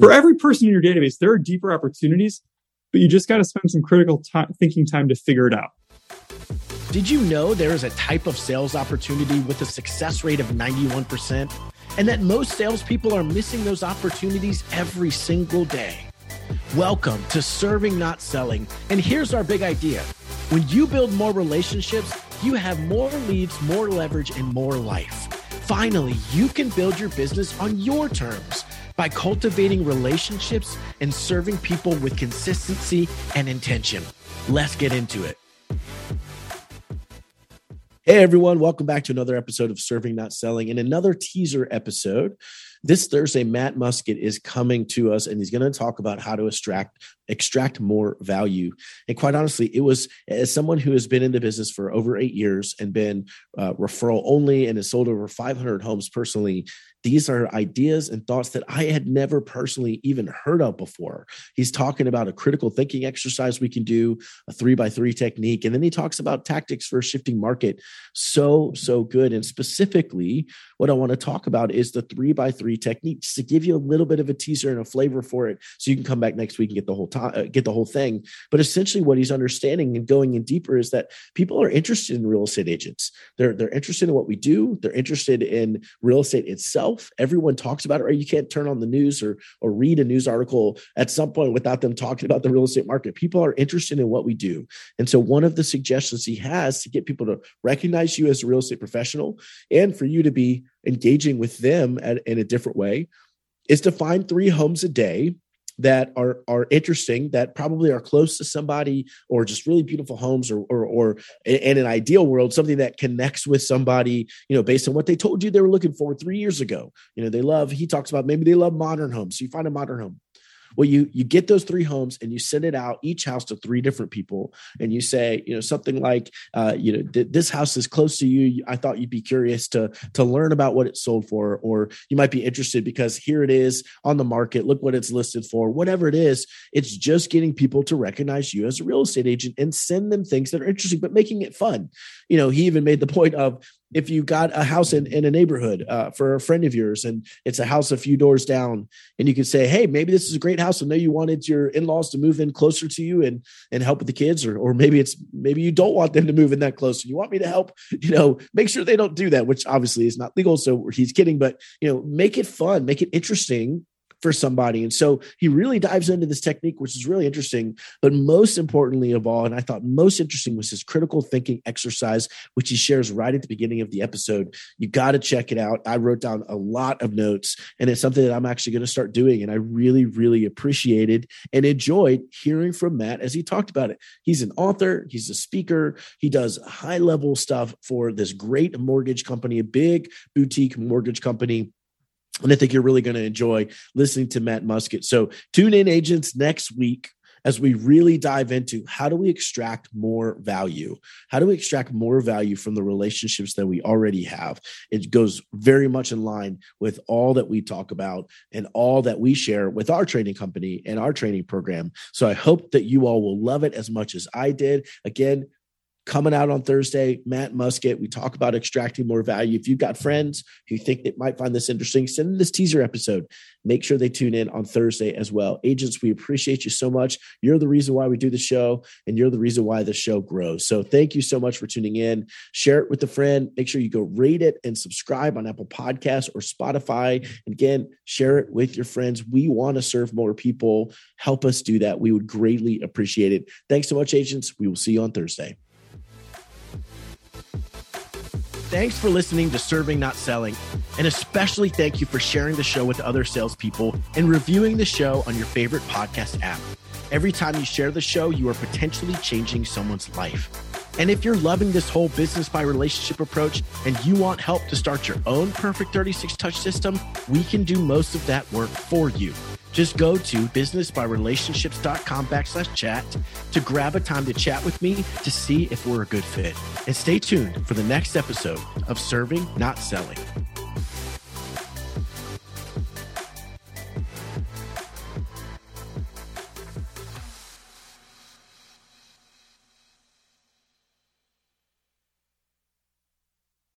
For every person in your database, there are deeper opportunities, but you just got to spend some critical time, thinking time to figure it out. Did you know there is a type of sales opportunity with a success rate of 91%? And that most salespeople are missing those opportunities every single day. Welcome to Serving Not Selling. And here's our big idea when you build more relationships, you have more leads, more leverage, and more life. Finally, you can build your business on your terms by cultivating relationships and serving people with consistency and intention. Let's get into it. Hey everyone, welcome back to another episode of Serving Not Selling and another teaser episode. This Thursday, Matt Musket is coming to us and he's going to talk about how to extract extract more value. And quite honestly, it was as someone who has been in the business for over eight years and been uh, referral only and has sold over 500 homes personally these are ideas and thoughts that I had never personally even heard of before. He's talking about a critical thinking exercise we can do, a three by three technique, and then he talks about tactics for a shifting market. So, so good. And specifically, what I want to talk about is the three by three technique just to give you a little bit of a teaser and a flavor for it so you can come back next week and get the whole uh, get the whole thing. But essentially, what he's understanding and going in deeper is that people are interested in real estate agents. They're, they're interested in what we do, they're interested in real estate itself itself. Everyone talks about it, right? You can't turn on the news or or read a news article at some point without them talking about the real estate market. People are interested in what we do. And so one of the suggestions he has to get people to recognize you as a real estate professional and for you to be engaging with them at, in a different way is to find three homes a day that are are interesting that probably are close to somebody or just really beautiful homes or or, or in an ideal world something that connects with somebody you know based on what they told you they were looking for three years ago. You know they love he talks about maybe they love modern homes so you find a modern home well you you get those three homes and you send it out each house to three different people. And you say you know something like uh, you know this house is close to you. I thought you'd be curious to to learn about what it sold for or you might be interested because here it is on the market. Look what it's listed for. Whatever it is it's just getting people to recognize you as a real estate agent and send them things that are interesting but making it fun. You know he even made the point of if you got a house in, in a neighborhood uh, for a friend of yours and it's a house a few doors down and you could say hey maybe this is a great house i know you wanted your in-laws to move in closer to you and and help with the kids or, or maybe it's maybe you don't want them to move in that close you want me to help you know make sure they don't do that which obviously is not legal so he's kidding but you know make it fun make it interesting for somebody. And so he really dives into this technique, which is really interesting. But most importantly of all, and I thought most interesting was his critical thinking exercise, which he shares right at the beginning of the episode. You got to check it out. I wrote down a lot of notes, and it's something that I'm actually going to start doing. And I really, really appreciated and enjoyed hearing from Matt as he talked about it. He's an author, he's a speaker, he does high level stuff for this great mortgage company, a big boutique mortgage company and I think you're really going to enjoy listening to Matt Musket. So tune in, agents, next week as we really dive into how do we extract more value? How do we extract more value from the relationships that we already have? It goes very much in line with all that we talk about and all that we share with our training company and our training program. So I hope that you all will love it as much as I did. Again, coming out on Thursday, Matt Muscat. We talk about extracting more value. If you've got friends who think they might find this interesting, send them this teaser episode. Make sure they tune in on Thursday as well. Agents, we appreciate you so much. You're the reason why we do the show, and you're the reason why the show grows. So thank you so much for tuning in. Share it with a friend. Make sure you go rate it and subscribe on Apple Podcasts or Spotify. And again, share it with your friends. We want to serve more people. Help us do that. We would greatly appreciate it. Thanks so much, agents. We will see you on Thursday. Thanks for listening to Serving Not Selling. And especially thank you for sharing the show with other salespeople and reviewing the show on your favorite podcast app. Every time you share the show, you are potentially changing someone's life. And if you're loving this whole business by relationship approach and you want help to start your own perfect 36 touch system, we can do most of that work for you. Just go to businessbyrelationships.com backslash chat to grab a time to chat with me to see if we're a good fit. And stay tuned for the next episode of Serving, Not Selling.